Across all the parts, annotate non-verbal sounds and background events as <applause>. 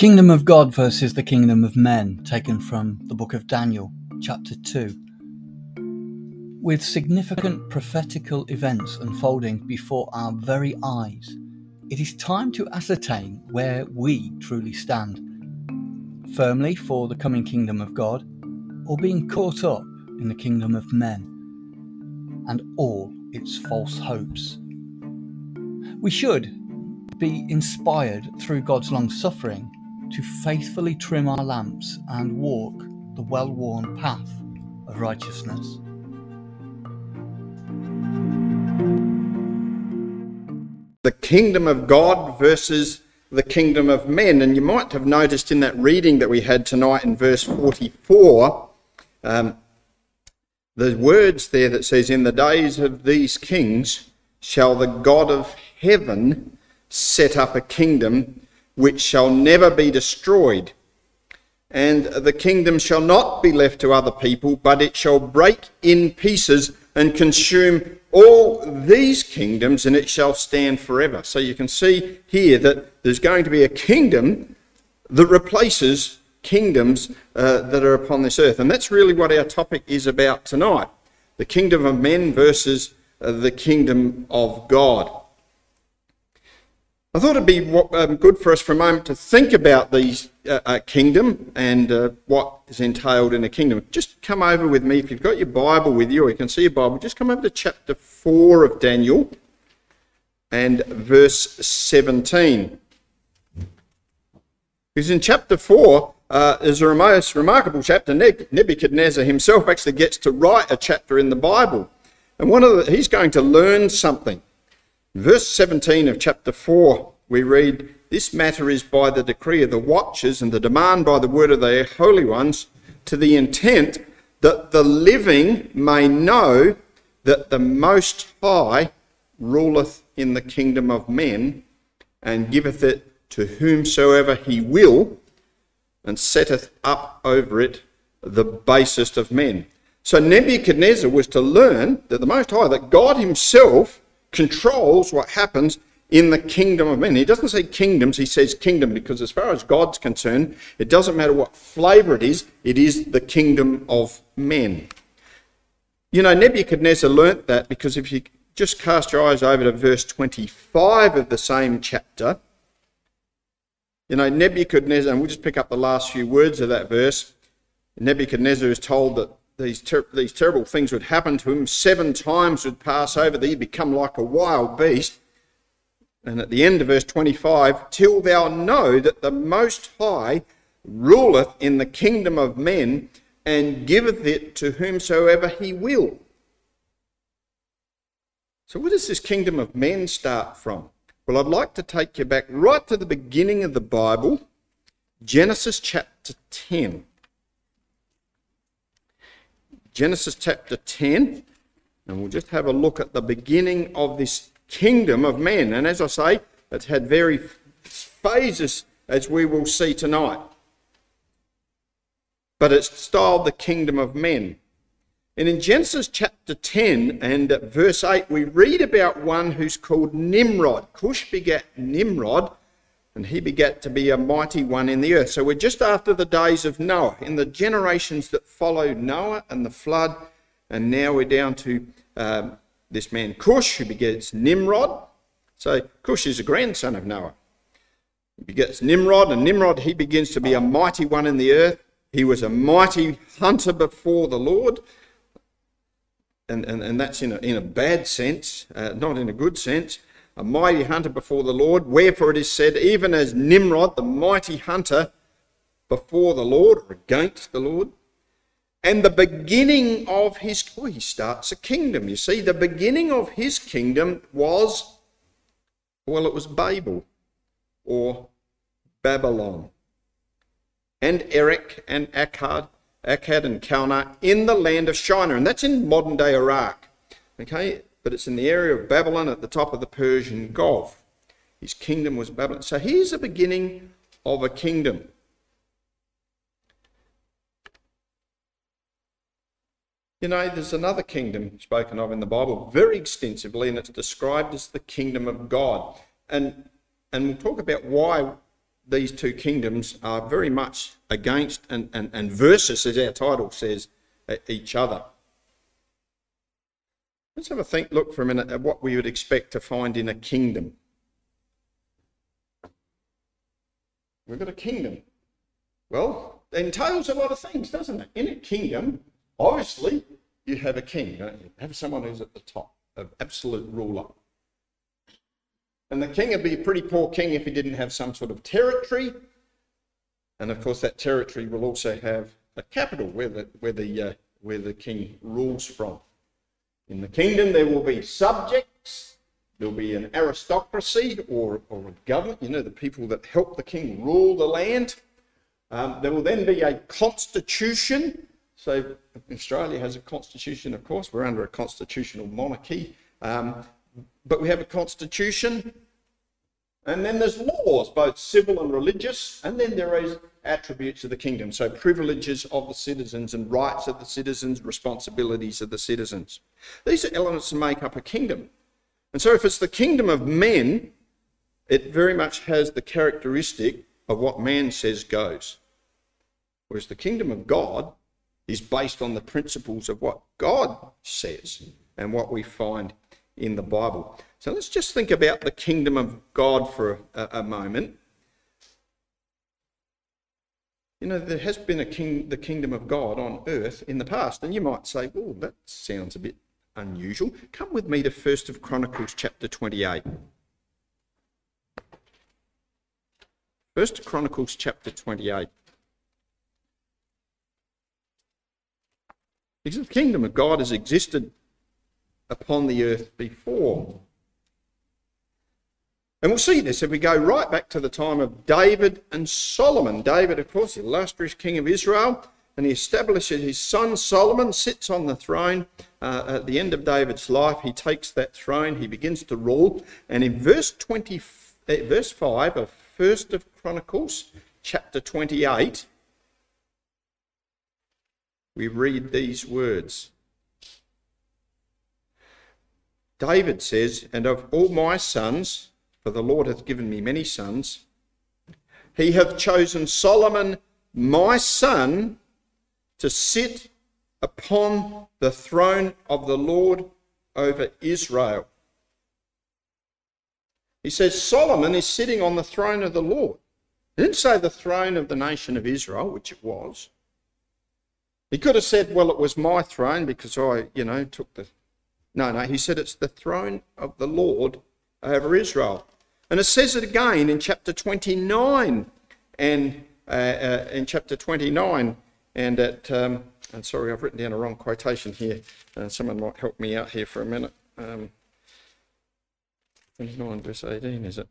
Kingdom of God versus the Kingdom of Men, taken from the book of Daniel, chapter 2. With significant prophetical events unfolding before our very eyes, it is time to ascertain where we truly stand. Firmly for the coming kingdom of God, or being caught up in the kingdom of men and all its false hopes. We should be inspired through God's long suffering to faithfully trim our lamps and walk the well worn path of righteousness. The kingdom of God versus the kingdom of men. And you might have noticed in that reading that we had tonight in verse 44, um, the words there that says, In the days of these kings shall the God of heaven set up a kingdom which shall never be destroyed. And the kingdom shall not be left to other people, but it shall break in pieces and consume all these kingdoms, and it shall stand forever. So you can see here that there's going to be a kingdom that replaces kingdoms uh, that are upon this earth. And that's really what our topic is about tonight the kingdom of men versus uh, the kingdom of God. I thought it'd be um, good for us for a moment to think about the uh, uh, kingdom and uh, what is entailed in a kingdom. Just come over with me, if you've got your Bible with you, or you can see your Bible, just come over to chapter 4 of Daniel and verse 17. Because in chapter 4 uh, is a most remarkable chapter. Nebuchadnezzar himself actually gets to write a chapter in the Bible. And one of the, he's going to learn something. Verse 17 of chapter 4, we read, This matter is by the decree of the watchers and the demand by the word of the holy ones, to the intent that the living may know that the Most High ruleth in the kingdom of men, and giveth it to whomsoever he will, and setteth up over it the basest of men. So Nebuchadnezzar was to learn that the Most High, that God Himself controls what happens in the kingdom of men. He doesn't say kingdoms, he says kingdom because, as far as God's concerned, it doesn't matter what flavour it is, it is the kingdom of men. You know, Nebuchadnezzar learnt that because if you just cast your eyes over to verse 25 of the same chapter, you know, Nebuchadnezzar, and we'll just pick up the last few words of that verse. Nebuchadnezzar is told that these, ter- these terrible things would happen to him. Seven times would pass over thee, become like a wild beast. And at the end of verse 25, till thou know that the Most High ruleth in the kingdom of men and giveth it to whomsoever he will. So, where does this kingdom of men start from? Well, I'd like to take you back right to the beginning of the Bible, Genesis chapter 10. Genesis chapter 10, and we'll just have a look at the beginning of this kingdom of men. And as I say, it's had very phases, as we will see tonight. But it's styled the kingdom of men. And in Genesis chapter 10 and verse 8, we read about one who's called Nimrod. Cush begat Nimrod, and he begat to be a mighty one in the earth. So we're just after the days of Noah, in the generations that followed Noah and the flood, and now we're down to um, this man Cush, who begets Nimrod. So Cush is a grandson of Noah. He begets Nimrod, and Nimrod, he begins to be a mighty one in the earth. He was a mighty hunter before the Lord. And, and, and that's in a, in a bad sense, uh, not in a good sense a mighty hunter before the Lord. Wherefore it is said, even as Nimrod, the mighty hunter before the Lord, or against the Lord. And the beginning of his, oh, he starts a kingdom. You see, the beginning of his kingdom was, well, it was Babel or Babylon. And Erech and Akkad Akkad and Calneh in the land of Shinar, and that's in modern day Iraq. Okay, but it's in the area of Babylon at the top of the Persian Gulf. His kingdom was Babylon. So here's the beginning of a kingdom. You know, there's another kingdom spoken of in the Bible very extensively, and it's described as the kingdom of God. And, and we'll talk about why these two kingdoms are very much against and, and, and versus, as our title says, each other. Let's have a think, look for a minute at what we would expect to find in a kingdom. We've got a kingdom. Well, it entails a lot of things, doesn't it? In a kingdom, obviously, you have a king, don't you? Have someone who's at the top, an absolute ruler. And the king would be a pretty poor king if he didn't have some sort of territory. And of course, that territory will also have a capital where the, where the, uh, where the king rules from. In the kingdom, there will be subjects, there'll be an aristocracy or, or a government, you know, the people that help the king rule the land. Um, there will then be a constitution. So, Australia has a constitution, of course, we're under a constitutional monarchy. Um, but we have a constitution, and then there's laws, both civil and religious, and then there is attributes of the kingdom. So privileges of the citizens and rights of the citizens, responsibilities of the citizens. These are elements that make up a kingdom. And so if it's the kingdom of men, it very much has the characteristic of what man says goes. Whereas the kingdom of God is based on the principles of what God says and what we find in the Bible. So let's just think about the kingdom of God for a, a moment. You know, there has been a king, the kingdom of God on earth in the past, and you might say, "Well, that sounds a bit unusual." Come with me to First of Chronicles chapter twenty-eight. First Chronicles chapter twenty-eight. Because the kingdom of God has existed upon the earth before. And we'll see this if we go right back to the time of David and Solomon. David, of course, the illustrious king of Israel, and he establishes his son Solomon, sits on the throne. Uh, at the end of David's life, he takes that throne, he begins to rule. And in verse 20, uh, verse 5 of First of Chronicles, chapter 28, we read these words. David says, And of all my sons, for the Lord hath given me many sons, he hath chosen Solomon, my son, to sit upon the throne of the Lord over Israel. He says Solomon is sitting on the throne of the Lord. He didn't say the throne of the nation of Israel, which it was. He could have said, well, it was my throne because I, you know, took the no, no, he said it's the throne of the Lord over Israel. And it says it again in chapter 29 and uh, uh, in chapter 29 and at, um, I'm sorry, I've written down a wrong quotation here. Uh, someone might help me out here for a minute. Um, 29 verse 18, is it?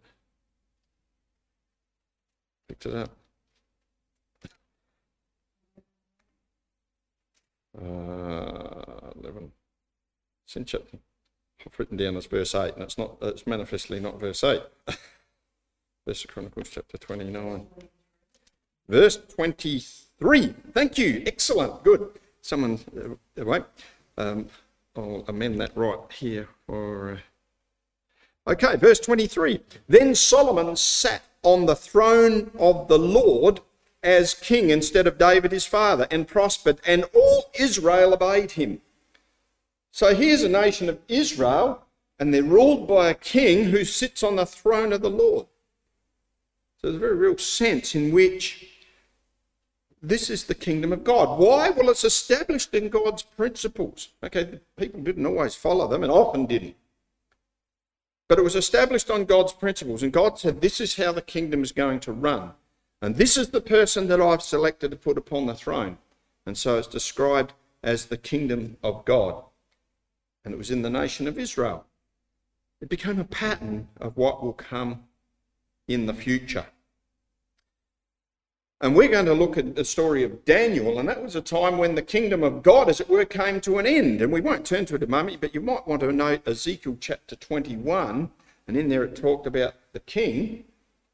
Picked it up. Uh, 11 since I've written down as verse 8, and it's not it's manifestly not verse 8. <laughs> verse of Chronicles chapter 29. Verse 23. Thank you. Excellent. Good. Someone, uh, wait. Um, I'll amend that right here for. Uh... Okay, verse 23. Then Solomon sat on the throne of the Lord as king instead of David his father and prospered, and all Israel obeyed him. So here's a nation of Israel, and they're ruled by a king who sits on the throne of the Lord. So there's a very real sense in which this is the kingdom of God. Why? Well, it's established in God's principles. Okay, people didn't always follow them and often didn't. But it was established on God's principles, and God said, This is how the kingdom is going to run. And this is the person that I've selected to put upon the throne. And so it's described as the kingdom of God and it was in the nation of Israel. It became a pattern of what will come in the future. And we're going to look at the story of Daniel, and that was a time when the kingdom of God, as it were, came to an end. And we won't turn to it a moment, but you might want to note Ezekiel chapter 21, and in there it talked about the king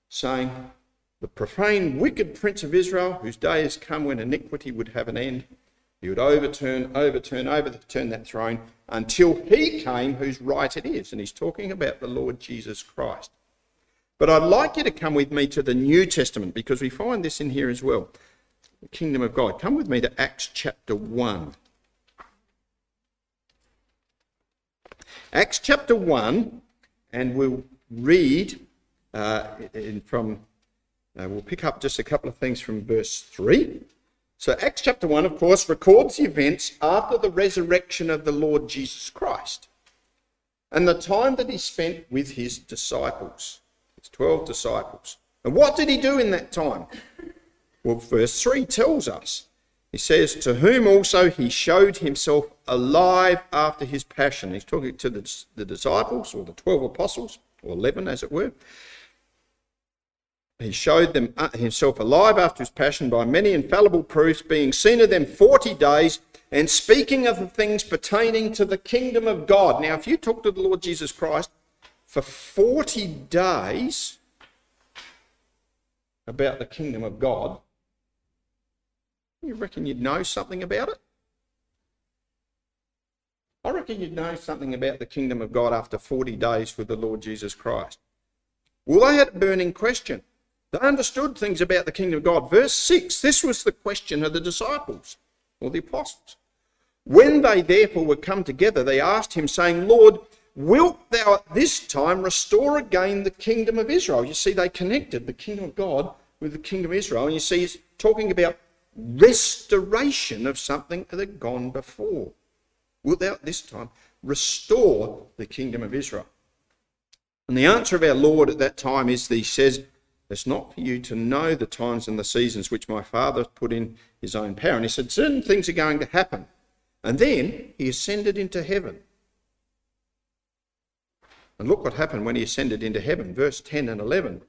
saying, The profane, wicked prince of Israel, whose day has come when iniquity would have an end, he would overturn, overturn, overturn that throne until he came whose right it is. And he's talking about the Lord Jesus Christ. But I'd like you to come with me to the New Testament because we find this in here as well. The kingdom of God. Come with me to Acts chapter 1. Acts chapter 1, and we'll read uh, in, from, uh, we'll pick up just a couple of things from verse 3. So, Acts chapter 1, of course, records the events after the resurrection of the Lord Jesus Christ and the time that he spent with his disciples. his 12 disciples. And what did he do in that time? Well, verse 3 tells us. He says, To whom also he showed himself alive after his passion. He's talking to the, the disciples, or the 12 apostles, or 11 as it were. He showed them uh, himself alive after his passion by many infallible proofs, being seen of them 40 days, and speaking of the things pertaining to the kingdom of God. Now, if you talk to the Lord Jesus Christ, for 40 days about the kingdom of God, you reckon you'd know something about it? I reckon you'd know something about the kingdom of God after 40 days with the Lord Jesus Christ. Well, they had a burning question. They understood things about the kingdom of God. Verse 6 this was the question of the disciples or the apostles. When they therefore were come together, they asked him, saying, Lord, Wilt thou at this time restore again the kingdom of Israel? You see, they connected the kingdom of God with the kingdom of Israel. And you see, he's talking about restoration of something that had gone before. Wilt thou at this time restore the kingdom of Israel? And the answer of our Lord at that time is that he says, It's not for you to know the times and the seasons which my Father put in his own power. And he said, Certain things are going to happen. And then he ascended into heaven. And look what happened when he ascended into heaven, verse 10 and 11.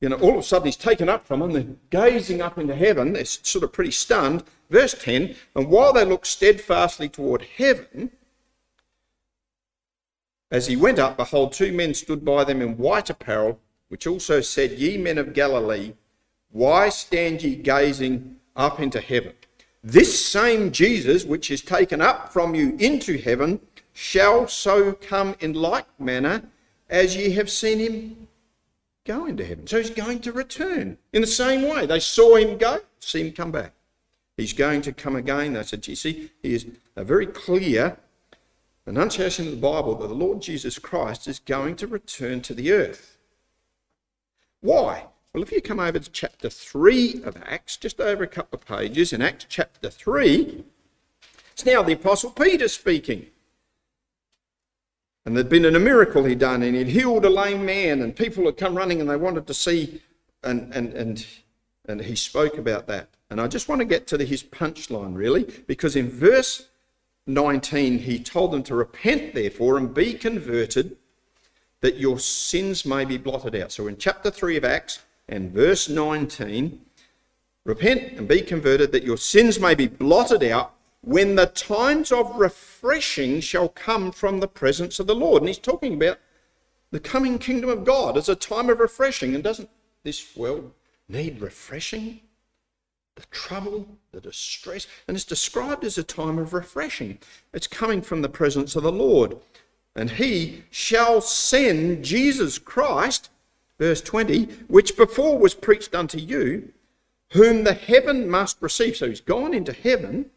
You know, all of a sudden he's taken up from them, they're gazing up into heaven, they're sort of pretty stunned. Verse 10 And while they looked steadfastly toward heaven, as he went up, behold, two men stood by them in white apparel, which also said, Ye men of Galilee, why stand ye gazing up into heaven? This same Jesus, which is taken up from you into heaven, shall so come in like manner as ye have seen him go into heaven. So he's going to return in the same way. They saw him go, see him come back. He's going to come again. They said, you see, he is a very clear enunciation of the Bible that the Lord Jesus Christ is going to return to the earth. Why? Well, if you come over to chapter 3 of Acts, just over a couple of pages, in Acts chapter 3, it's now the Apostle Peter speaking. And there'd been a miracle he'd done, and he'd healed a lame man, and people had come running and they wanted to see, and, and, and, and he spoke about that. And I just want to get to the, his punchline, really, because in verse 19, he told them to repent, therefore, and be converted, that your sins may be blotted out. So in chapter 3 of Acts and verse 19, repent and be converted, that your sins may be blotted out when the times of refreshing shall come from the presence of the Lord. And he's talking about the coming kingdom of God as a time of refreshing. And doesn't this world need refreshing? The trouble, the distress, and it's described as a time of refreshing. It's coming from the presence of the Lord. And he shall send Jesus Christ, verse 20, which before was preached unto you, whom the heaven must receive. So he's gone into heaven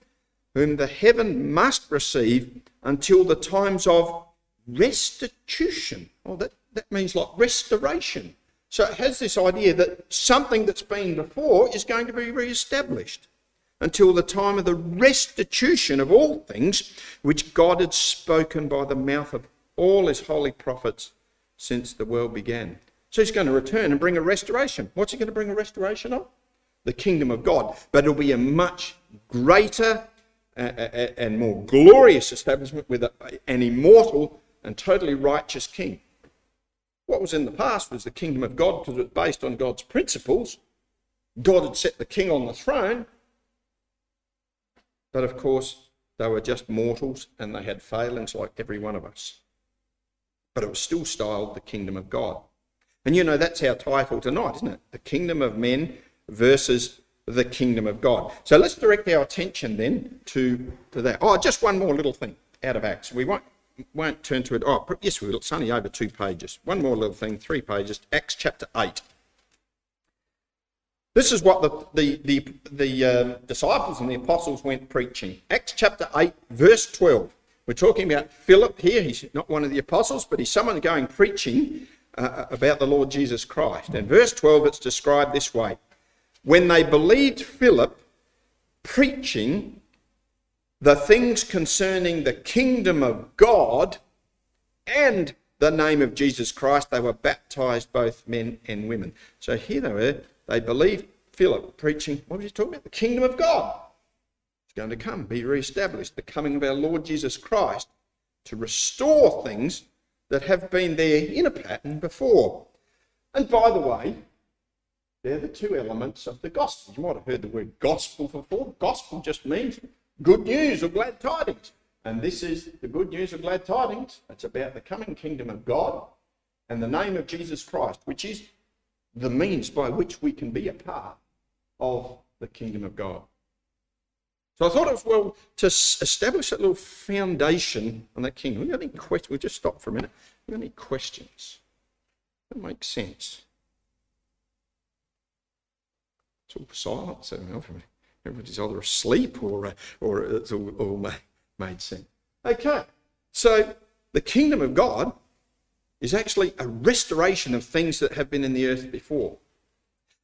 whom the heaven must receive until the times of restitution. Oh, that, that means like restoration. So it has this idea that something that's been before is going to be re-established until the time of the restitution of all things which God had spoken by the mouth of all his holy prophets since the world began. So he's going to return and bring a restoration. What's he going to bring a restoration of? The kingdom of God. But it'll be a much greater uh, uh, uh, and more glorious establishment with an immortal and totally righteous king. What was in the past was the kingdom of God because it was based on God's principles. God had set the king on the throne. But of course, they were just mortals and they had failings like every one of us. But it was still styled the kingdom of God. And you know, that's our title tonight, isn't it? The kingdom of men versus the kingdom of God. So let's direct our attention then to, to that. Oh, just one more little thing out of Acts. We won't, won't turn to it. Oh, yes, we will. It's only over two pages. One more little thing, three pages. Acts chapter 8. This is what the, the, the, the uh, disciples and the apostles went preaching. Acts chapter 8, verse 12. We're talking about Philip here. He's not one of the apostles, but he's someone going preaching uh, about the Lord Jesus Christ. And verse 12, it's described this way When they believed Philip preaching the things concerning the kingdom of God and the name of Jesus Christ, they were baptized, both men and women. So here they were they believed Philip preaching, what was he talking about? The kingdom of God. It's going to come, be re-established. The coming of our Lord Jesus Christ to restore things that have been there in a pattern before. And by the way, they're the two elements of the gospel. You might have heard the word gospel before. Gospel just means good news or glad tidings. And this is the good news of glad tidings. It's about the coming kingdom of God and the name of Jesus Christ, which is the means by which we can be a part of the kingdom of God. So I thought it was well to establish that little foundation on that kingdom. We got any questions? We'll just stop for a minute. We got any questions? That makes sense. It's all silent, so everybody's either asleep or, uh, or it's all, all made sense. Okay, so the kingdom of God is actually a restoration of things that have been in the earth before.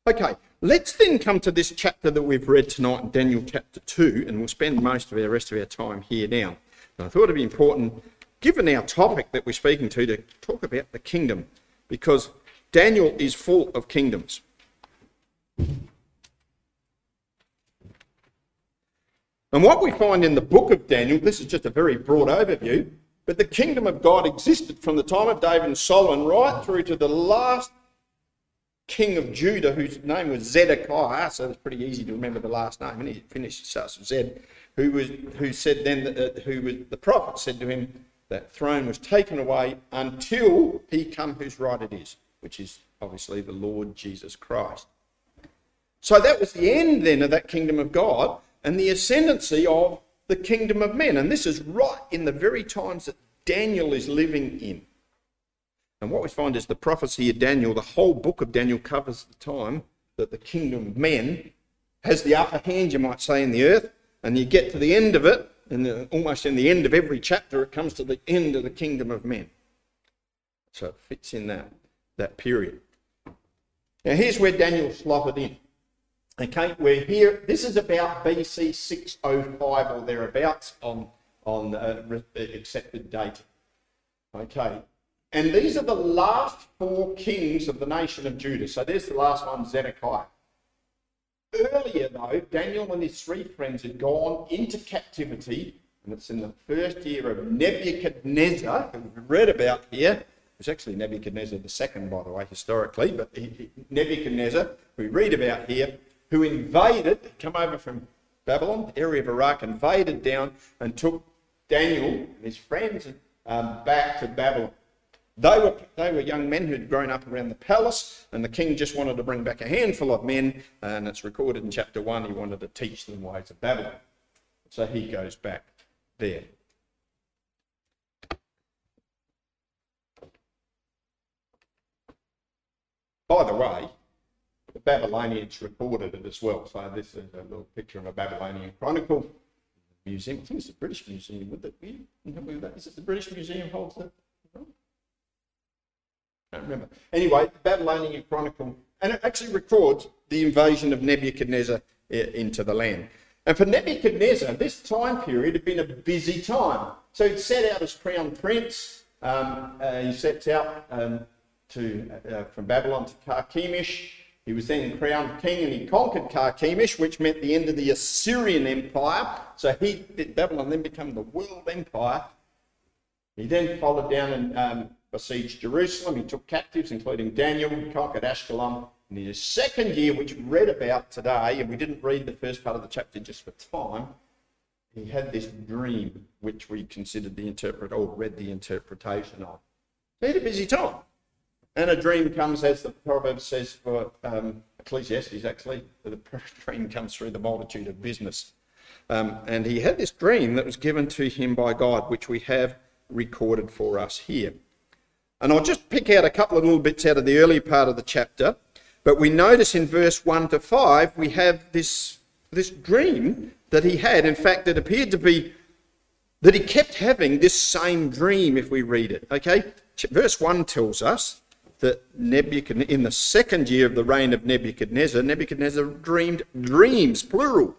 Okay, let's then come to this chapter that we've read tonight, Daniel chapter 2, and we'll spend most of the rest of our time here now. And I thought it'd be important, given our topic that we're speaking to, to talk about the kingdom, because Daniel is full of kingdoms. And what we find in the book of Daniel, this is just a very broad overview, but the kingdom of God existed from the time of David and Solomon right through to the last king of Judah, whose name was Zedekiah. So it's pretty easy to remember the last name. And he finished starts with Zed, who was who said then that, uh, who was the prophet said to him that throne was taken away until he come whose right it is, which is obviously the Lord Jesus Christ. So that was the end then of that kingdom of God and the ascendancy of the kingdom of men. And this is right in the very times that Daniel is living in. And what we find is the prophecy of Daniel, the whole book of Daniel covers the time that the kingdom of men has the upper hand, you might say, in the earth. And you get to the end of it, and almost in the end of every chapter, it comes to the end of the kingdom of men. So it fits in that, that period. Now, here's where Daniel slotted in. Okay, we're here. This is about BC 605 or thereabouts on, on uh, accepted date. Okay, and these are the last four kings of the nation of Judah. So there's the last one, Zedekiah. Earlier, though, Daniel and his three friends had gone into captivity, and it's in the first year of Nebuchadnezzar, who we've read about here. It was actually Nebuchadnezzar II, by the way, historically, but Nebuchadnezzar, we read about here, who invaded, come over from Babylon, the area of Iraq, invaded down and took Daniel and his friends um, back to Babylon. They were, they were young men who'd grown up around the palace, and the king just wanted to bring back a handful of men, and it's recorded in chapter 1 he wanted to teach them ways of Babylon. So he goes back there. By the way, Babylonians recorded it as well. So this is a little picture of a Babylonian chronicle museum. I think it's the British Museum. Is it the British Museum holds it? I don't remember. Anyway, the Babylonian chronicle, and it actually records the invasion of Nebuchadnezzar into the land. And for Nebuchadnezzar, this time period had been a busy time. So he'd set out as crown prince. Um, uh, he sets out um, to uh, from Babylon to Carchemish. He was then crowned king and he conquered Carchemish, which meant the end of the Assyrian Empire. So he, did Babylon then became the world empire. He then followed down and um, besieged Jerusalem. He took captives, including Daniel, conquered Ashkelon, In his second year, which we read about today, and we didn't read the first part of the chapter just for time, he had this dream which we considered the interpret or read the interpretation of. He had a busy time. And a dream comes, as the proverb says for um, Ecclesiastes, actually, the <laughs> dream comes through the multitude of business. Um, and he had this dream that was given to him by God, which we have recorded for us here. And I'll just pick out a couple of little bits out of the early part of the chapter. But we notice in verse 1 to 5, we have this, this dream that he had. In fact, it appeared to be that he kept having this same dream if we read it. Okay? Verse 1 tells us that Nebuchadnezzar, in the second year of the reign of Nebuchadnezzar, Nebuchadnezzar dreamed dreams, plural,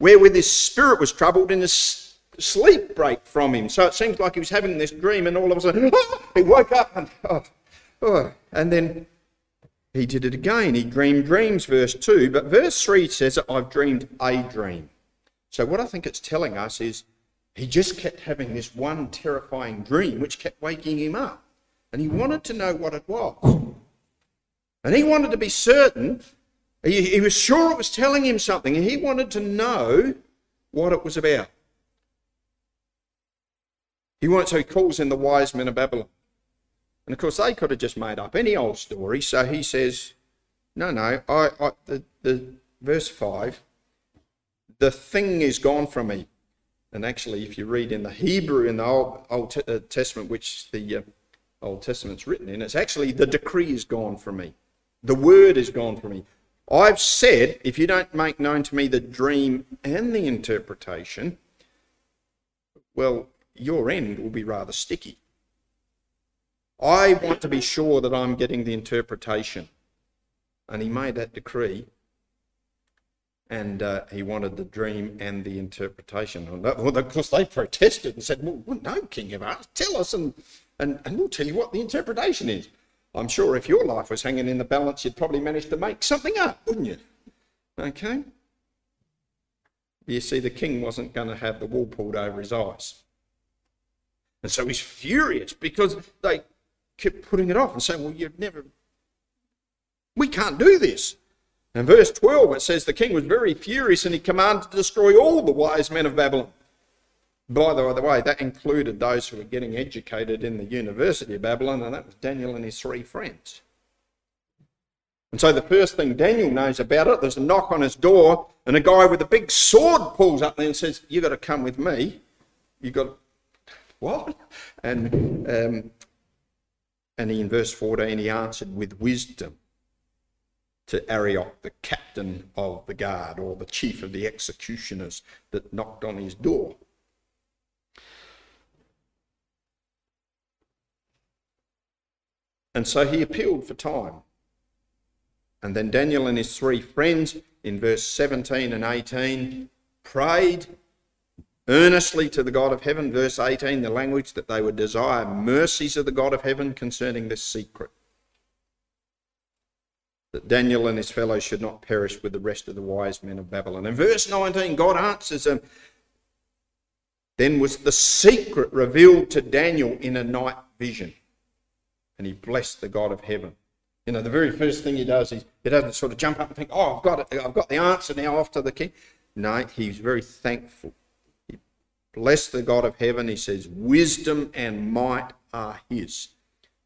wherewith his spirit was troubled and his sleep break from him. So it seems like he was having this dream and all of a sudden <gasps> oh, he woke up and, oh, oh, and then he did it again. He dreamed dreams, verse 2. But verse 3 says, I've dreamed a dream. So what I think it's telling us is he just kept having this one terrifying dream which kept waking him up. And he wanted to know what it was. And he wanted to be certain, he, he was sure it was telling him something, and he wanted to know what it was about. He wanted, so he calls in the wise men of Babylon. And of course, they could have just made up any old story. So he says, No, no, I, I the, the verse 5 the thing is gone from me. And actually, if you read in the Hebrew in the Old, Old uh, Testament, which the uh, Old Testament's written in, it's actually the decree is gone from me. The word is gone from me. I've said, if you don't make known to me the dream and the interpretation, well, your end will be rather sticky. I want to be sure that I'm getting the interpretation. And he made that decree and uh, he wanted the dream and the interpretation. Well, of course, they protested and said, well, no, King of Us, tell us and, and, and we'll tell you what the interpretation is. I'm sure if your life was hanging in the balance, you'd probably manage to make something up, wouldn't you? Okay? You see, the king wasn't going to have the wool pulled over his eyes. And so he's furious because they kept putting it off and saying, well, you've never, we can't do this. In verse 12, it says the king was very furious and he commanded to destroy all the wise men of Babylon. By the way, that included those who were getting educated in the University of Babylon, and that was Daniel and his three friends. And so the first thing Daniel knows about it, there's a knock on his door, and a guy with a big sword pulls up there and says, You've got to come with me. You've got what? And um, and he, in verse 14, he answered with wisdom to Arioch, the captain of the guard or the chief of the executioners that knocked on his door. And so he appealed for time. And then Daniel and his three friends in verse 17 and 18 prayed earnestly to the God of heaven. Verse 18, the language that they would desire mercies of the God of heaven concerning this secret that Daniel and his fellows should not perish with the rest of the wise men of Babylon. In verse 19, God answers them. Then was the secret revealed to Daniel in a night vision. And he blessed the God of heaven. You know, the very first thing he does is he doesn't sort of jump up and think, oh, I've got it. I've got the answer now off to the king. No, he's very thankful. He blessed the God of heaven. He says, wisdom and might are his.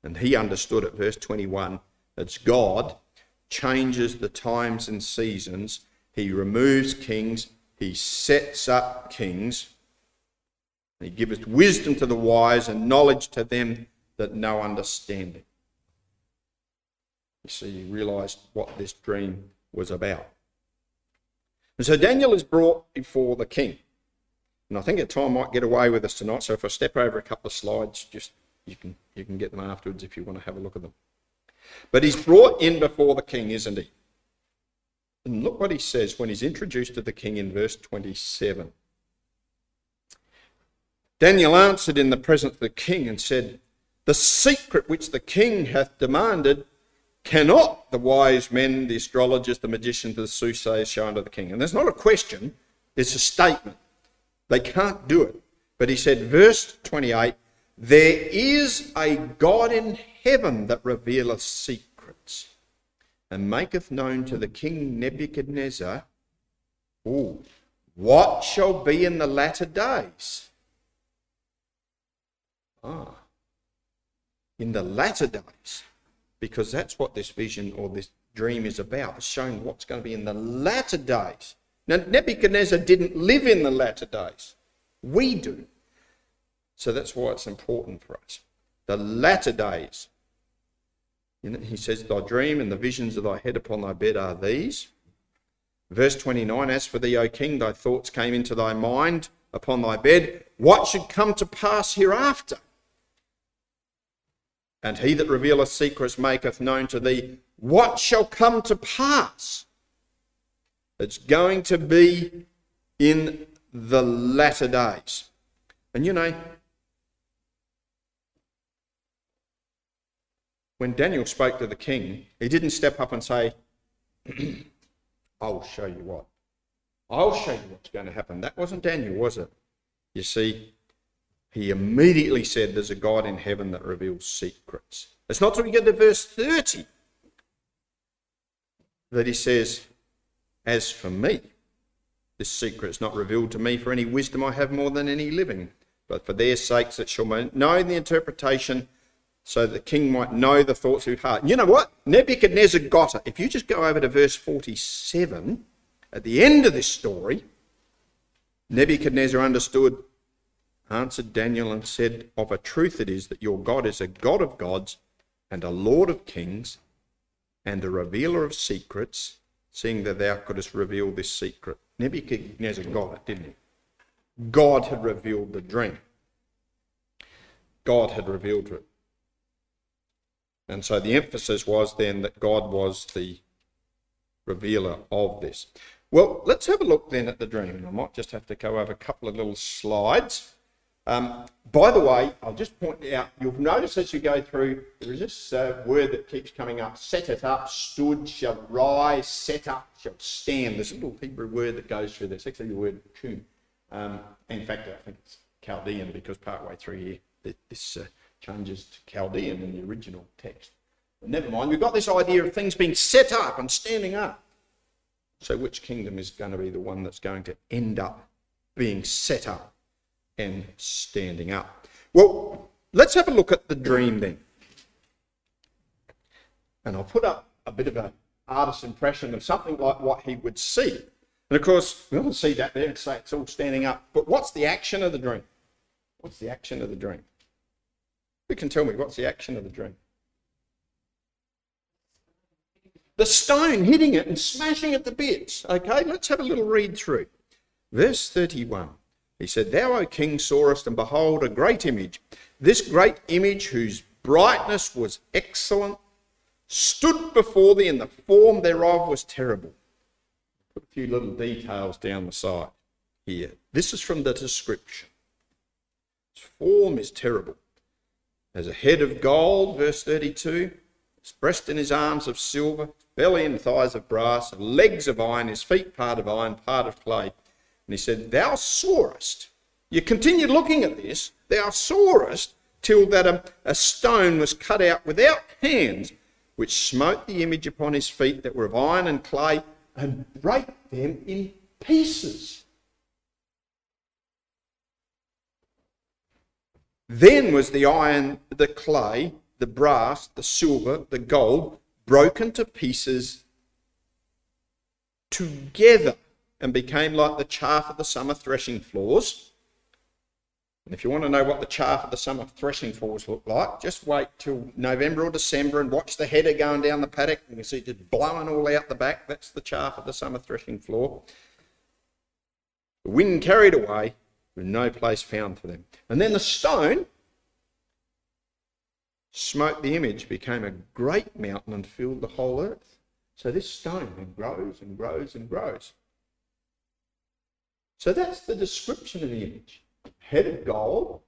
And he understood it, verse 21. It's God changes the times and seasons. He removes kings. He sets up kings. He giveth wisdom to the wise and knowledge to them that know understanding. You see, he realized what this dream was about. And so Daniel is brought before the king. And I think at time might get away with us tonight. So if I step over a couple of slides, just you can you can get them afterwards if you want to have a look at them. But he's brought in before the king, isn't he? And look what he says when he's introduced to the king in verse 27. Daniel answered in the presence of the king and said, The secret which the king hath demanded cannot the wise men, the astrologers, the magicians, the soothsayers show unto the king. And there's not a question, it's a statement. They can't do it. But he said, verse 28, There is a God in heaven that revealeth secrets. and maketh known to the king Nebuchadnezzar, ooh, what shall be in the latter days. Ah, in the latter days, because that's what this vision or this dream is about, it's showing what's going to be in the latter days. Now, Nebuchadnezzar didn't live in the latter days. We do. So that's why it's important for us. The latter days. He says, Thy dream and the visions of thy head upon thy bed are these. Verse 29 As for thee, O king, thy thoughts came into thy mind upon thy bed. What should come to pass hereafter? And he that revealeth secrets maketh known to thee what shall come to pass. It's going to be in the latter days. And you know, when Daniel spoke to the king, he didn't step up and say, <clears throat> I'll show you what. I'll show you what's going to happen. That wasn't Daniel, was it? You see, he immediately said, There's a God in heaven that reveals secrets. It's not till we get to verse 30 that he says, As for me, this secret is not revealed to me for any wisdom I have more than any living, but for their sakes it shall know the interpretation so the king might know the thoughts of his heart. You know what? Nebuchadnezzar got it. If you just go over to verse 47, at the end of this story, Nebuchadnezzar understood, answered Daniel, and said, Of a truth it is that your God is a God of gods and a Lord of kings and a revealer of secrets, seeing that thou couldst reveal this secret. Nebuchadnezzar got it, didn't he? God had revealed the dream. God had revealed it. And so the emphasis was then that God was the revealer of this. Well, let's have a look then at the dream. I might just have to go over a couple of little slides. Um, by the way, I'll just point out, you'll notice as you go through, there is this uh, word that keeps coming up, set it up, stood, shall rise, set up, shall stand. There's a little Hebrew word that goes through this, actually the word kum. Um, in fact, I think it's Chaldean because partway through here, this uh, changes to Chaldean in the original text. But never mind, we've got this idea of things being set up and standing up. So, which kingdom is going to be the one that's going to end up being set up and standing up? Well, let's have a look at the dream then. And I'll put up a bit of an artist's impression of something like what he would see. And of course, we all see that there and say it's all standing up. But what's the action of the dream? What's the action of the dream? Who can tell me what's the action of the dream? The stone hitting it and smashing it to bits. Okay, let's have a little read through. Verse 31. He said, Thou, O king, sawest, and behold, a great image. This great image, whose brightness was excellent, stood before thee, and the form thereof was terrible. Put a few little details down the side here. This is from the description. Its form is terrible as a head of gold, verse 32, his breast and his arms of silver, belly and thighs of brass, legs of iron, his feet part of iron, part of clay. And he said, Thou sawest. You continued looking at this, thou sawest till that a, a stone was cut out without hands, which smote the image upon his feet that were of iron and clay, and brake them in pieces. Then was the iron, the clay, the brass, the silver, the gold broken to pieces together and became like the chaff of the summer threshing floors. And if you want to know what the chaff of the summer threshing floors look like, just wait till November or December and watch the header going down the paddock. You can see it just blowing all out the back. That's the chaff of the summer threshing floor. The wind carried away, with no place found for them. And then the stone smote the image, became a great mountain, and filled the whole earth. So this stone grows and grows and grows. So that's the description of the image. Head of gold,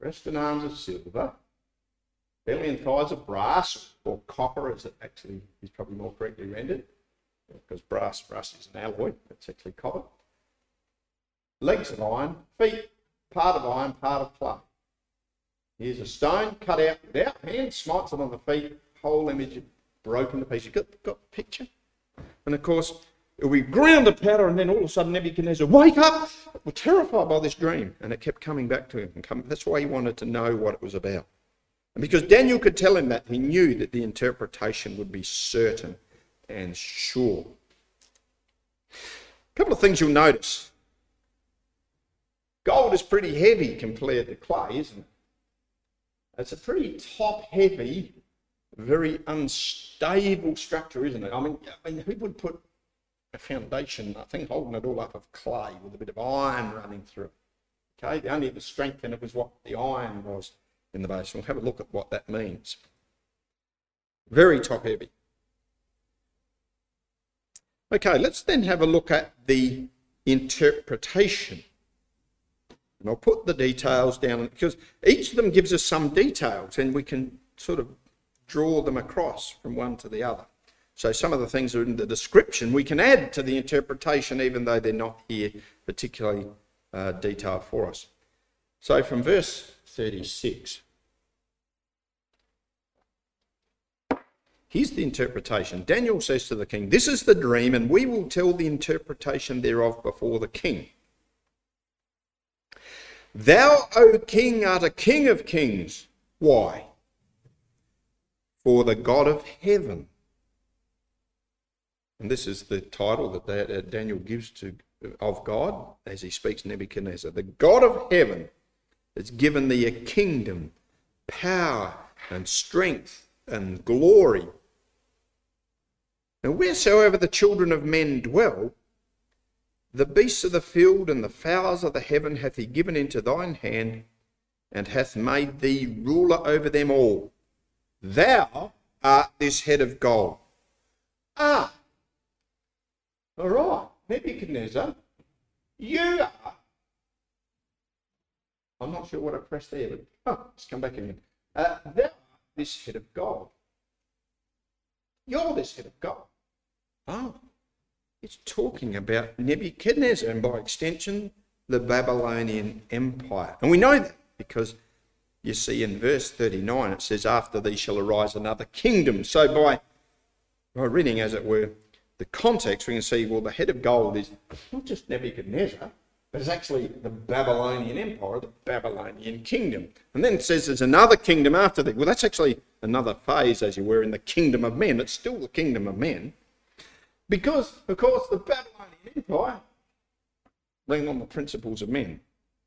breast and arms of silver, belly and thighs of brass, or copper as it actually is probably more correctly rendered, because brass, brass is an alloy, it's actually copper legs of iron, feet, part of iron, part of clay. Here's a stone cut out without hands, smites it on the feet, whole image broken to pieces. Got, got the picture? And of course, be ground to powder, and then all of a sudden Nebuchadnezzar, wake up! We're terrified by this dream. And it kept coming back to him. And come, that's why he wanted to know what it was about. And because Daniel could tell him that, he knew that the interpretation would be certain and sure. A couple of things you'll notice. Gold is pretty heavy compared to clay, isn't it? It's a pretty top heavy, very unstable structure, isn't it? I mean, I mean, who would put a foundation, I think holding it all up of clay with a bit of iron running through it? Okay, the only the strength in it was what the iron was in the base. We'll have a look at what that means. Very top heavy. Okay, let's then have a look at the interpretation. And I'll put the details down because each of them gives us some details and we can sort of draw them across from one to the other. So some of the things are in the description we can add to the interpretation even though they're not here particularly uh, detailed for us. So from verse 36. Here's the interpretation. Daniel says to the king, This is the dream, and we will tell the interpretation thereof before the king. Thou, O king, art a king of kings. Why? For the God of heaven. And this is the title that Daniel gives to of God as he speaks Nebuchadnezzar. The God of heaven has given thee a kingdom, power, and strength, and glory. And wheresoever the children of men dwell, the beasts of the field and the fowls of the heaven hath he given into thine hand, and hath made thee ruler over them all. Thou art this head of gold. Ah, all right, Nebuchadnezzar, you are. I'm not sure what I pressed there, but oh, let's come back again. Uh, thou art this head of gold. You're this head of gold. Oh, it's talking about Nebuchadnezzar and by extension, the Babylonian Empire. And we know that because you see in verse 39 it says, After thee shall arise another kingdom. So by, by reading, as it were, the context, we can see, well, the head of gold is not just Nebuchadnezzar, but it's actually the Babylonian Empire, the Babylonian kingdom. And then it says there's another kingdom after that. Well, that's actually another phase, as you were, in the kingdom of men. It's still the kingdom of men. Because, of course, the Babylonian Empire leaned on the principles of men,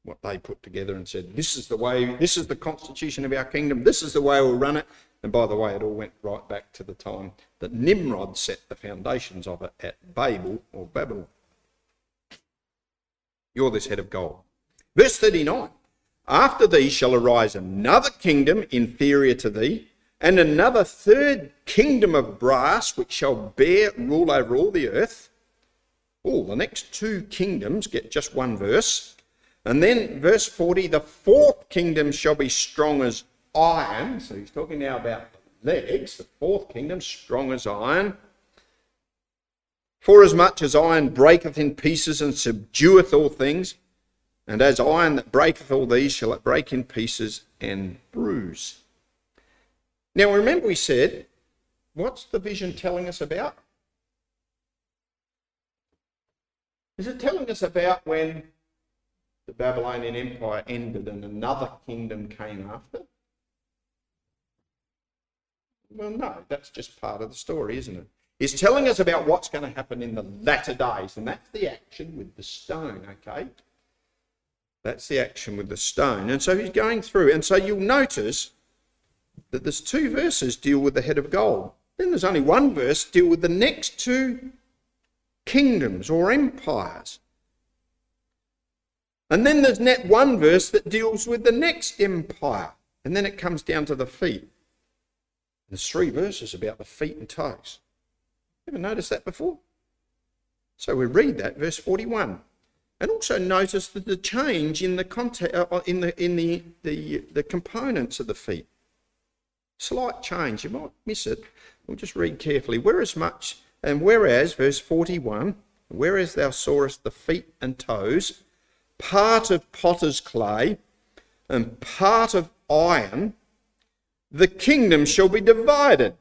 what they put together and said, this is the way, this is the constitution of our kingdom, this is the way we'll run it. And by the way, it all went right back to the time that Nimrod set the foundations of it at Babel or Babylon. You're this head of gold. Verse 39 After thee shall arise another kingdom inferior to thee and another third kingdom of brass which shall bear rule over all the earth. Oh, the next two kingdoms get just one verse. And then verse 40 the fourth kingdom shall be strong as iron. So he's talking now about the legs. The fourth kingdom, strong as iron. For as much as iron breaketh in pieces and subdueth all things, and as iron that breaketh all these shall it break in pieces and bruise. Now, remember, we said, what's the vision telling us about? Is it telling us about when the Babylonian Empire ended and another kingdom came after? Well, no, that's just part of the story, isn't it? He's telling us about what's going to happen in the latter days, and that's the action with the stone, okay? That's the action with the stone. And so he's going through, and so you'll notice that there's two verses deal with the head of gold. Then there's only one verse deal with the next two kingdoms or empires. And then there's net one verse that deals with the next empire. And then it comes down to the feet. There's three verses about the feet and toes. Ever noticed that before? So we read that, verse 41. And also notice that the change in the content, uh, in the in the, the the components of the feet. Slight change, you might miss it. We'll just read carefully. Whereas much, and whereas, verse 41, whereas thou sawest the feet and toes, part of potter's clay and part of iron, the kingdom shall be divided.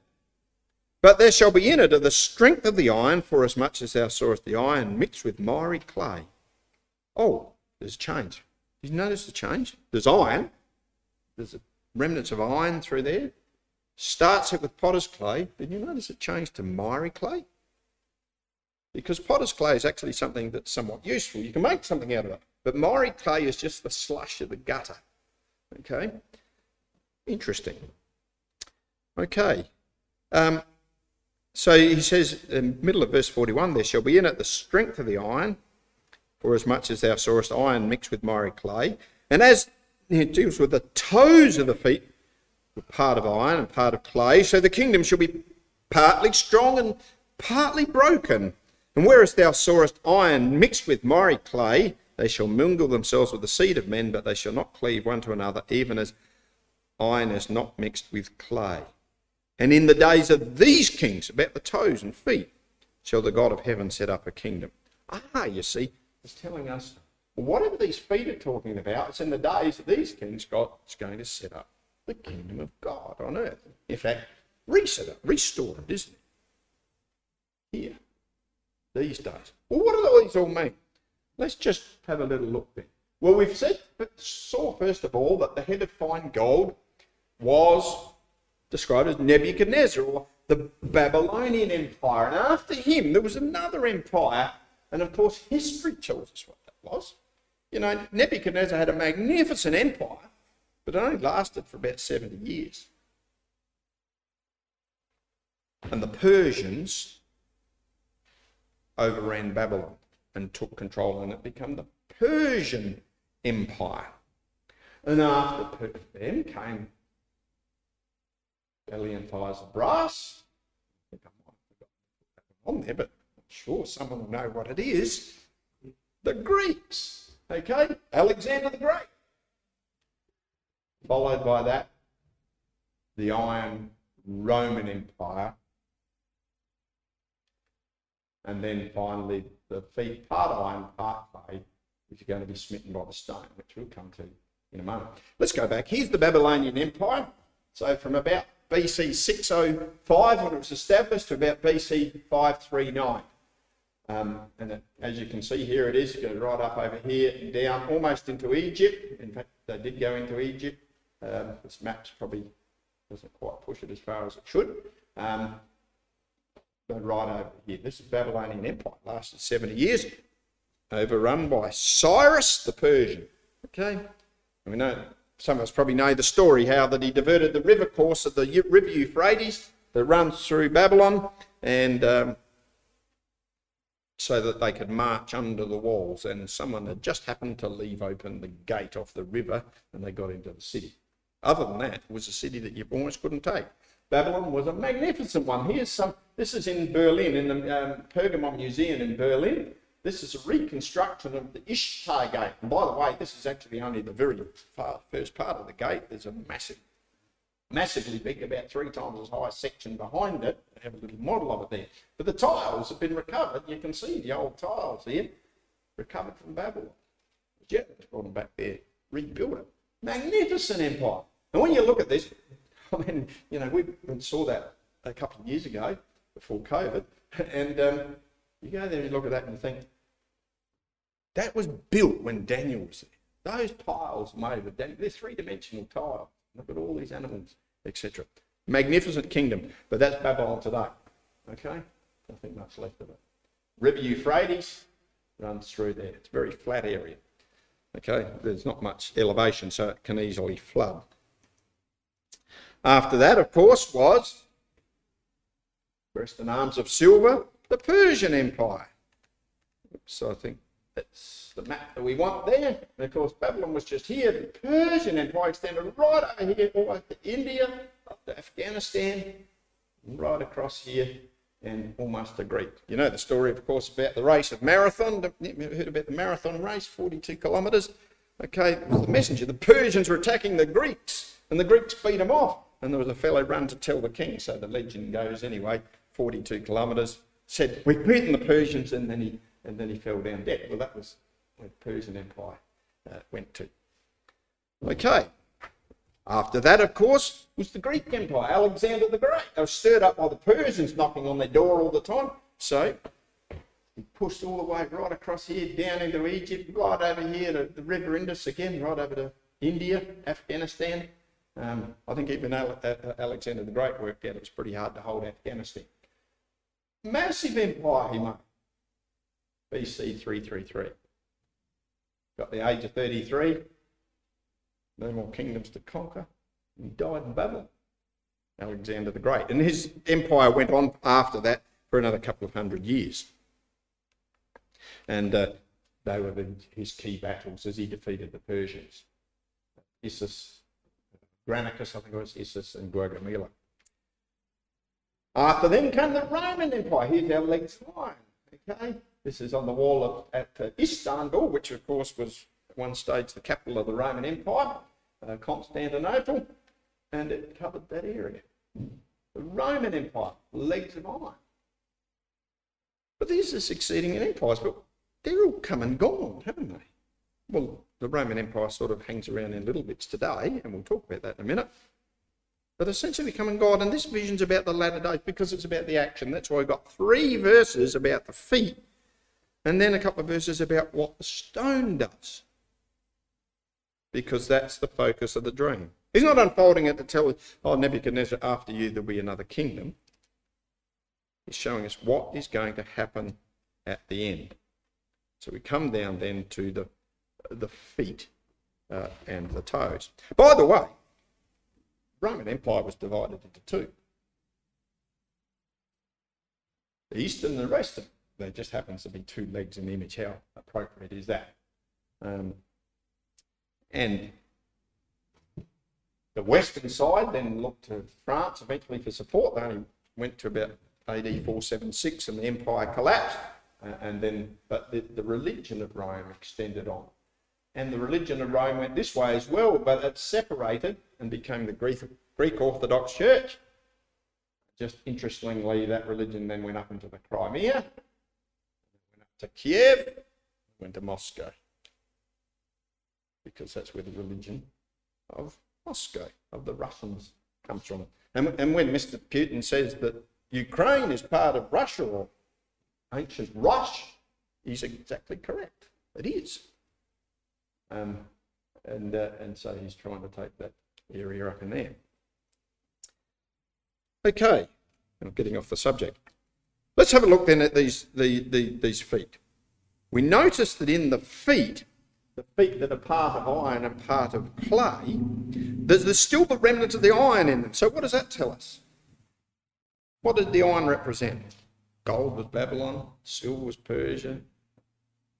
But there shall be in it of the strength of the iron, for as much as thou sawest the iron mixed with miry clay. Oh, there's a change. Did you notice the change? There's iron. There's remnants of iron through there. Starts it with potter's clay. Did you notice it changed to miry clay? Because potter's clay is actually something that's somewhat useful. You can make something out of it. But miry clay is just the slush of the gutter. Okay? Interesting. Okay. Um, so he says in the middle of verse 41 there shall be in it the strength of the iron, for as much as thou sawest iron mixed with miry clay. And as it deals with the toes of the feet, part of iron and part of clay, so the kingdom shall be partly strong and partly broken. And whereas thou sawest iron mixed with miry clay, they shall mingle themselves with the seed of men, but they shall not cleave one to another, even as iron is not mixed with clay. And in the days of these kings, about the toes and feet, shall the God of heaven set up a kingdom. Ah, you see, it's telling us whatever these feet are talking about, it's in the days of these kings God's going to set up the kingdom of God on earth. In fact, reset it, restore it, isn't it? Here, these days. Well, what do all these all mean? Let's just have a little look then. Well, we've said, saw first of all that the head of fine gold was described as Nebuchadnezzar or the Babylonian Empire. And after him, there was another empire. And of course, history tells us what that was. You know, Nebuchadnezzar had a magnificent empire, but it only lasted for about 70 years. And the Persians overran Babylon and took control, and it became the Persian Empire. And after them came belly and thighs of brass. I think I might have forgotten on there, but I'm sure someone will know what it is. The Greeks, okay? Alexander the Great. Followed by that, the Iron Roman Empire. And then finally, the feet, part iron, part clay, which are going to be smitten by the stone, which we'll come to in a moment. Let's go back. Here's the Babylonian Empire. So from about BC 605 when it was established to about BC 539. Um, and it, as you can see here, it is going right up over here and down almost into Egypt. In fact, they did go into Egypt. Um, this map's probably doesn't quite push it as far as it should. Um, right over here, this is Babylonian Empire, lasted 70 years, overrun by Cyrus the Persian. Okay, and we know some of us probably know the story how that he diverted the river course of the river Euphrates that runs through Babylon and um, so that they could march under the walls. And someone had just happened to leave open the gate off the river and they got into the city. Other than that, it was a city that you almost couldn't take. Babylon was a magnificent one. Here's some, this is in Berlin, in the um, Pergamon Museum in Berlin. This is a reconstruction of the Ishtar Gate. And by the way, this is actually only the very first part of the gate. There's a massive, massively big, about three times as high section behind it. I have a little model of it there. But the tiles have been recovered. You can see the old tiles here, recovered from Babylon. The Germans brought them back there, rebuilt it. Magnificent empire. And when you look at this, <laughs> I mean, you know, we saw that a couple of years ago before COVID, and um, you go there and look at that and you think, that was built when Daniel was there. Those tiles made with Daniel, they're three-dimensional tiles. Look at all these animals, etc. Magnificent kingdom, but that's Babylon today. Okay? Nothing much left of it. River Euphrates runs through there. It's a very flat area. Okay, there's not much elevation, so it can easily flood. After that, of course, was breast and arms of silver, the Persian Empire. So I think that's the map that we want there. And of course, Babylon was just here. The Persian Empire extended right over here, all way to India, up to Afghanistan, right across here, and almost to Greek. You know the story, of course, about the race of marathon. You heard about the marathon race, 42 kilometres? Okay, the messenger. The Persians were attacking the Greeks, and the Greeks beat them off. And there was a fellow run to tell the king, so the legend goes anyway, 42 kilometres, said, We've beaten the Persians, and then he, and then he fell down dead. Well, that was where the Persian Empire uh, went to. Okay. After that, of course, was the Greek Empire, Alexander the Great. They were stirred up by the Persians knocking on their door all the time. So he pushed all the way right across here, down into Egypt, right over here to the River Indus again, right over to India, Afghanistan. Um, I think even Alexander the Great worked out it was pretty hard to hold Afghanistan. Massive empire he made. BC 333. Got the age of 33, no more kingdoms to conquer. He died in Babylon, Alexander the Great. And his empire went on after that for another couple of hundred years. And uh, they were the, his key battles as he defeated the Persians. Issus, Granicus, I think it was Issus, and Gaugamela. After them came the Roman Empire. Here's our legs line. Okay, this is on the wall of, at uh, Istanbul, which of course was at one stage the capital of the Roman Empire, uh, Constantinople, and it covered that area. The Roman Empire, legs of iron. But these are succeeding empires, but they're all come and gone, haven't they? Well, the Roman Empire sort of hangs around in little bits today, and we'll talk about that in a minute. But essentially and gone, and this vision's about the latter days because it's about the action. That's why we've got three verses about the feet, and then a couple of verses about what the stone does. Because that's the focus of the dream. He's not unfolding it to tell, us, oh, Nebuchadnezzar, after you there'll be another kingdom. He's showing us what is going to happen at the end. So we come down then to the, the feet uh, and the toes. By the way, Roman Empire was divided into two. The East and the West. There just happens to be two legs in the image. How appropriate is that? Um, and the western side then looked to France eventually for support. They only went to about AD 476 and the empire collapsed. Uh, and then, but the, the religion of Rome extended on. And the religion of Rome went this way as well, but it separated and became the Greek, Greek Orthodox Church. Just interestingly, that religion then went up into the Crimea, went up to Kiev, went to Moscow. Because that's where the religion of Moscow, of the Russians, comes from. And, and when Mr. Putin says that Ukraine is part of Russia or ancient Rus, he's exactly correct. It is. Um, and, uh, and so he's trying to take that area up in there. Okay, I'm getting off the subject. Let's have a look then at these, the, the, these feet. We notice that in the feet, the feet that are part of iron and part of clay, there's, there's still the remnants of the iron in them. So what does that tell us? What did the iron represent? Gold was Babylon, silver was Persia,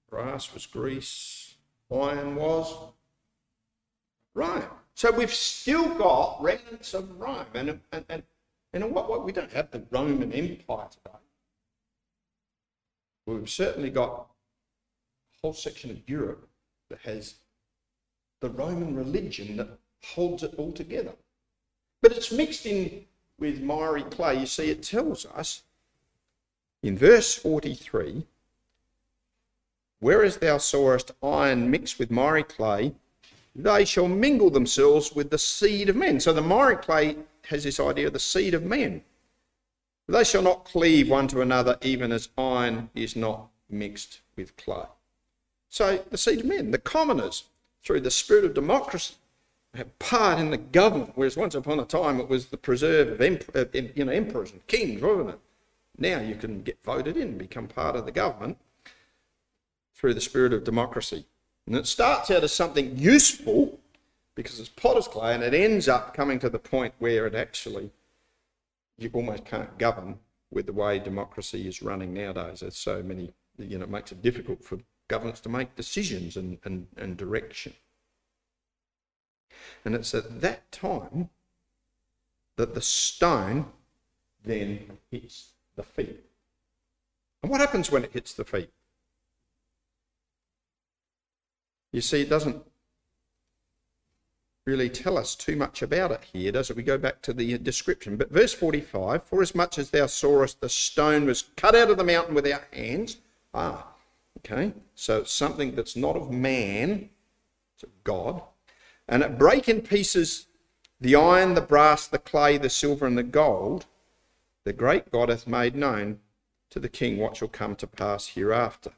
brass was Greece, iron was Rome. So we've still got remnants of Rome. And, and, and, and what, what we don't have the Roman Empire today. We've certainly got a whole section of Europe that has the Roman religion that holds it all together. But it's mixed in with miry clay. You see, it tells us in verse 43 Whereas thou sawest iron mixed with miry clay, they shall mingle themselves with the seed of men. So the miry clay has this idea of the seed of men. They shall not cleave one to another, even as iron is not mixed with clay. So the seed of men, the commoners, through the spirit of democracy, have part in the government, whereas once upon a time it was the preserve of uh, you know, emperors and kings, wasn't it? Now you can get voted in, and become part of the government through the spirit of democracy. And it starts out as something useful because it's potter's clay and it ends up coming to the point where it actually, you almost can't govern with the way democracy is running nowadays. There's so many, you know, it makes it difficult for governments to make decisions and, and, and direction. And it's at that time that the stone then hits the feet. And what happens when it hits the feet? You see, it doesn't really tell us too much about it here, does it? We go back to the description. But verse 45 For as much as thou sawest the stone was cut out of the mountain with our hands. Ah, okay. So it's something that's not of man, it's of God. And it brake in pieces the iron, the brass, the clay, the silver, and the gold, the great God hath made known to the king what shall come to pass hereafter.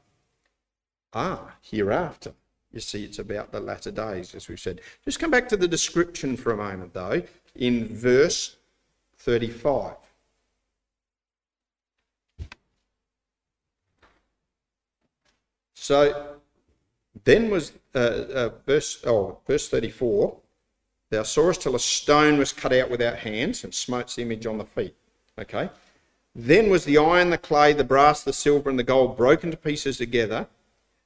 Ah, hereafter. You see, it's about the latter days, as we've said. Just come back to the description for a moment, though, in verse 35. So then was uh, uh, verse oh verse 34 thou sawest till a stone was cut out without hands and smote the image on the feet okay then was the iron the clay the brass the silver and the gold broken to pieces together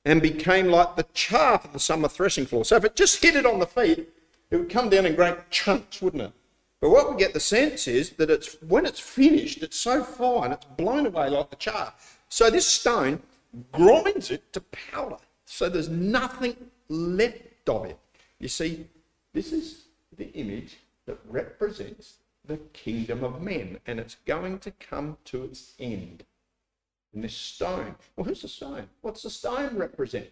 and became like the chaff of the summer threshing floor so if it just hit it on the feet it would come down in great chunks wouldn't it but what we get the sense is that it's when it's finished it's so fine it's blown away like the chaff so this stone grinds it to powder so there's nothing left of it. You see, this is the image that represents the kingdom of men, and it's going to come to its end. And this stone, well, who's the stone? What's the stone represent?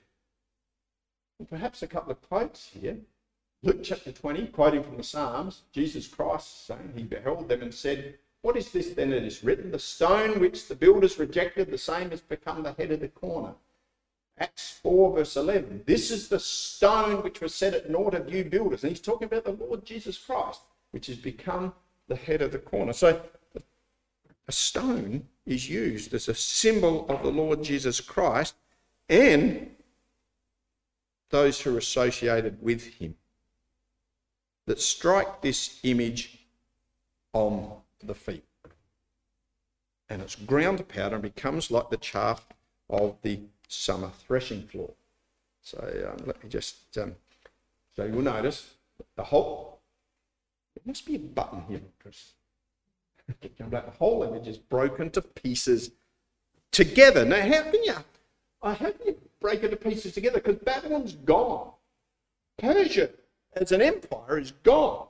Well, perhaps a couple of quotes here. Luke chapter 20, quoting from the Psalms, Jesus Christ saying, He beheld them and said, What is this then that is written? The stone which the builders rejected, the same has become the head of the corner. Acts 4, verse 11. This is the stone which was set at naught of you builders. And he's talking about the Lord Jesus Christ, which has become the head of the corner. So a stone is used as a symbol of the Lord Jesus Christ and those who are associated with him that strike this image on the feet. And it's ground to powder and becomes like the chaff of the summer threshing floor. So um, let me just, um, so you'll notice the whole, there must be a button here, Chris. The whole image is broken to pieces together. Now, how can you, how can you break it to pieces together? Because Babylon's gone. Persia as an empire is gone.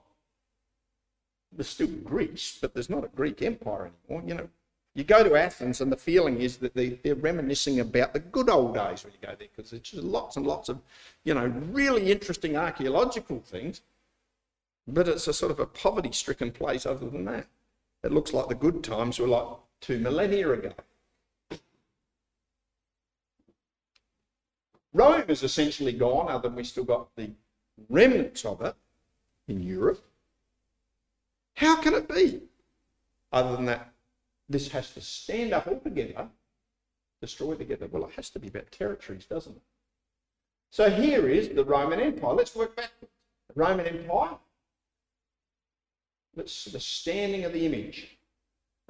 There's still Greece, but there's not a Greek empire anymore. You know, you go to Athens, and the feeling is that they, they're reminiscing about the good old days when you go there, because there's just lots and lots of, you know, really interesting archaeological things. But it's a sort of a poverty stricken place other than that. It looks like the good times were like two millennia ago. Rome is essentially gone, other than we still got the remnants of it in Europe. How can it be? Other than that this has to stand up all together, destroy together. Well, it has to be about territories, doesn't it? So here is the Roman Empire. Let's work backwards. The Roman Empire. Let's the standing of the image.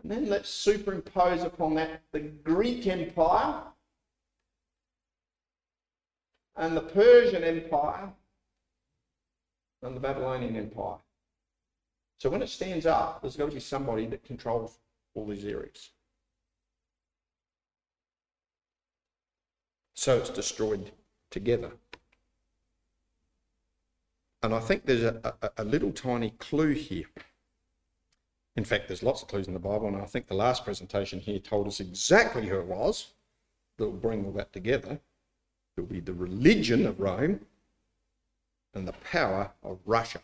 And then let's superimpose upon that the Greek Empire and the Persian Empire and the Babylonian Empire. So when it stands up, there's got to be somebody that controls all these areas. So it's destroyed together. And I think there's a, a, a, little tiny clue here. In fact, there's lots of clues in the Bible, and I think the last presentation here told us exactly who it was that will bring all that together. It will be the religion of Rome and the power of Russia.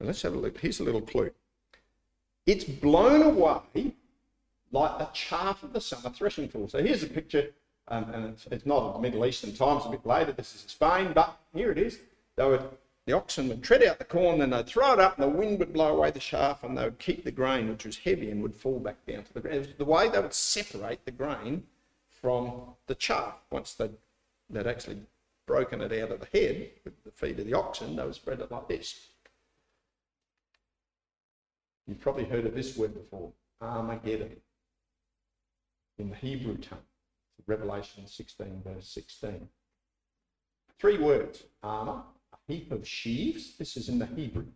And let's have a look. Here's a little clue. It's blown away like the chaff of the summer threshing floor. So here's a picture, um, and it's, it's, not of the Middle Eastern times, a bit later. This is Spain, but here it is. They would, the oxen would tread out the corn, then they'd throw it up, and the wind would blow away the chaff, and they would keep the grain, which was heavy, and would fall back down to the ground. It was the way they would separate the grain from the chaff. Once they'd, they'd actually broken it out of the head with the feed of the oxen, they would spread it like this. You've probably heard of this word before Armageddon in the Hebrew tongue. Revelation 16, verse 16. Three words armor, heap of sheaves. This is in the Hebrew.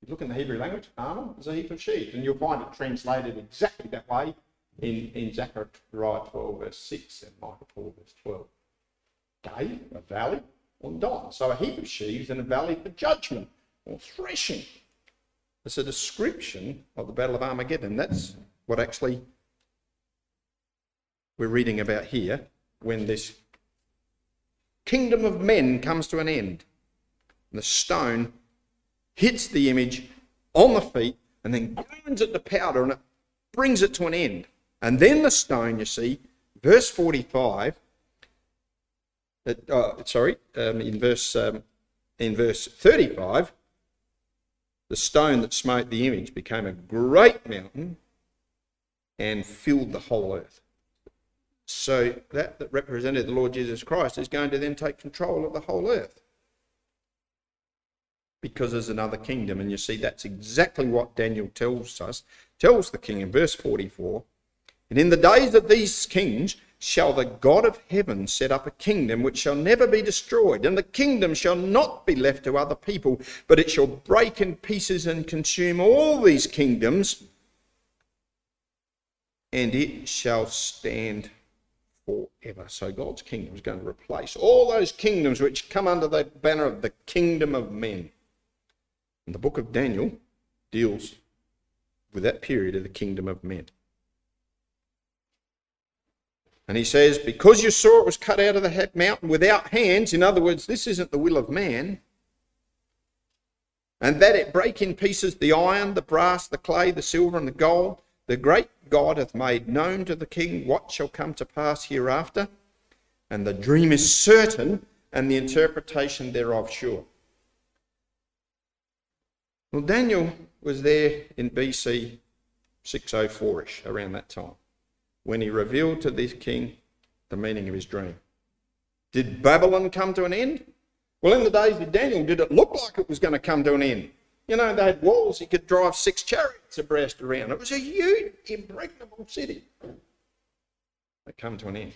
You look in the Hebrew language, armor is a heap of sheaves, and you'll find it translated exactly that way in, in Zechariah 12, verse 6, and Micah 4, verse 12. Cave, a valley, or dawn. So a heap of sheaves and a valley for judgment or threshing. It's a description of the Battle of Armageddon. That's what actually we're reading about here when this kingdom of men comes to an end. The stone hits the image on the feet, and then grinds it to powder and it brings it to an end. And then the stone, you see, verse 45, it, uh, sorry, um, in verse um, in verse 35, the stone that smote the image became a great mountain and filled the whole earth. So that that represented the Lord Jesus Christ is going to then take control of the whole earth because there's another kingdom. And you see, that's exactly what Daniel tells us, tells the king in verse 44. And in the days of these kings shall the God of heaven set up a kingdom which shall never be destroyed, and the kingdom shall not be left to other people, but it shall break in pieces and consume all these kingdoms, and it shall stand forever. So God's kingdom is going to replace all those kingdoms which come under the banner of the kingdom of men. And the book of Daniel deals with that period of the kingdom of men. And he says, Because you saw it was cut out of the mountain without hands, in other words, this isn't the will of man, and that it break in pieces the iron, the brass, the clay, the silver, and the gold, the great God hath made known to the king what shall come to pass hereafter, and the dream is certain, and the interpretation thereof sure. Well, Daniel was there in BC 604 ish, around that time, when he revealed to this king the meaning of his dream. Did Babylon come to an end? Well, in the days of Daniel, did it look like it was going to come to an end? You know, they had walls, he could drive six chariots abreast around. It was a huge, impregnable city. It come to an end.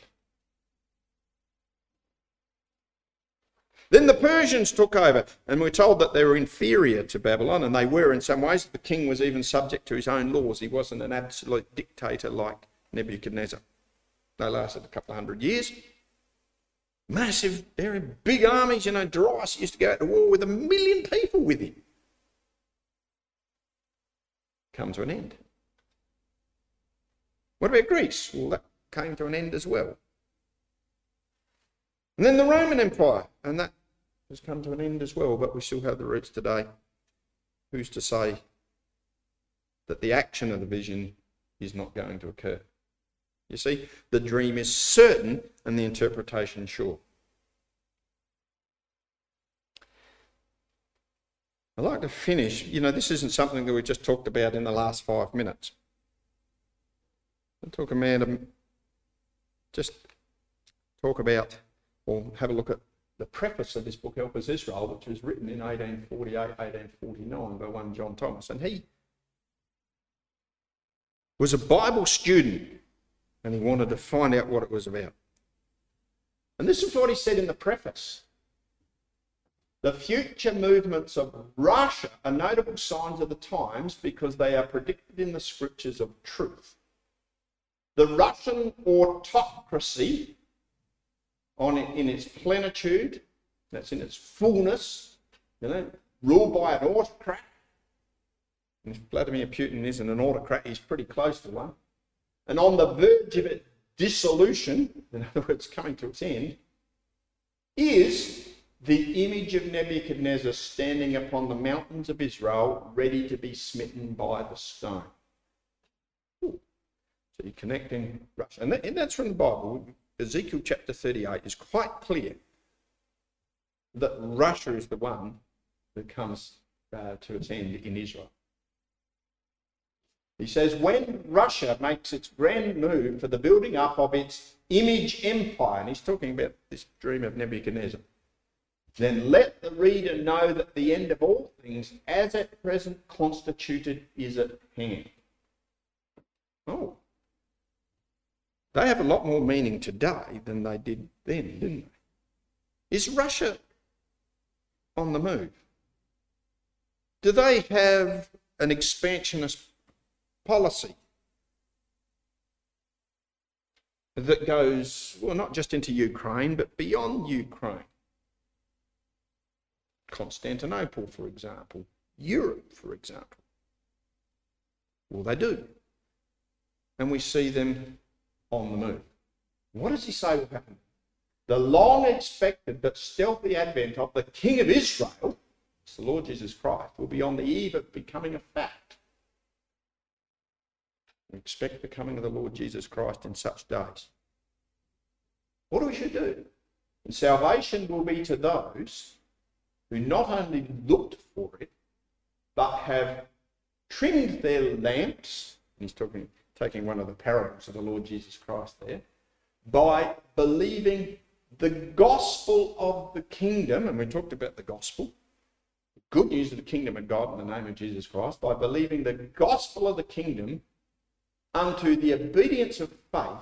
Then the Persians took over, and we're told that they were inferior to Babylon, and they were in some ways. The king was even subject to his own laws. He wasn't an absolute dictator like Nebuchadnezzar. They lasted a couple of hundred years. Massive, very big armies. You know, Darius used to go to war with a million people with him. Come to an end. What about Greece? Well, that came to an end as well. And then the Roman Empire, and that has come to an end as well, but we still have the roots today. Who's to say that the action of the vision is not going to occur? You see, the dream is certain and the interpretation sure. I'd like to finish. You know, this isn't something that we just talked about in the last five minutes. I'll talk about just talk about or have a look at the preface of this book, Elpis Israel, which was written in 1848, 1849 by one John Thomas. And he was a Bible student and he wanted to find out what it was about. And this is what he said in the preface. The future movements of Russia are notable signs of the times because they are predicted in the scriptures of truth. The Russian autocracy on it in its plenitude, that's in its fullness, you know, ruled by an autocrat. And if Vladimir Putin isn't an autocrat, he's pretty close to one. And on the verge of its dissolution, in other words, coming to its end, is the image of Nebuchadnezzar standing upon the mountains of Israel, ready to be smitten by the stone. So you're connecting Russia. And, that, and that's from the Bible. Ezekiel chapter 38 is quite clear that Russia is the one that comes uh, to its end in Israel. He says, when Russia makes its grand move for the building up of its image empire, and he's talking about this dream of Nebuchadnezzar, then let the reader know that the end of all things, as at present constituted, is at hand. Oh, they have a lot more meaning today than they did then, didn't they? Is Russia on the move? Do they have an expansionist policy that goes, well, not just into Ukraine, but beyond Ukraine? Constantinople, for example, Europe, for example. Well, they do. And we see them on the moon. What does he say will happen? The long expected but stealthy advent of the King of Israel, the Lord Jesus Christ, will be on the eve of becoming a fact. We expect the coming of the Lord Jesus Christ in such days. What do we should do? And salvation will be to those who not only looked for it, but have trimmed their lamps. he's talking, taking one of the parables of the Lord Jesus Christ there, by believing the gospel of the kingdom, and we talked about the gospel, the good news of the kingdom of God in the name of Jesus Christ, by believing the gospel of the kingdom unto the obedience of faith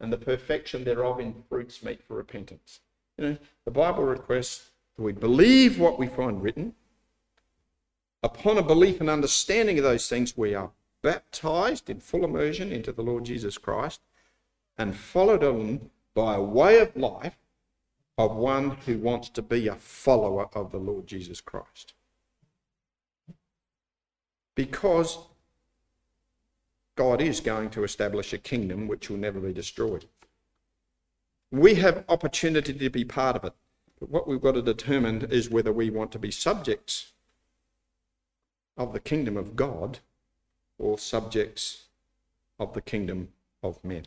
and the perfection thereof in fruits meet for repentance. You know, the Bible requests that we believe what we find written. Upon a belief and understanding of those things, we are baptized in full immersion into the Lord Jesus Christ and followed on by a way of life of one who wants to be a follower of the Lord Jesus Christ. Because God is going to establish a kingdom which will never be destroyed. We have opportunity to be part of it. But what we've got to determine is whether we want to be subjects of the kingdom of God or subjects of the kingdom of men.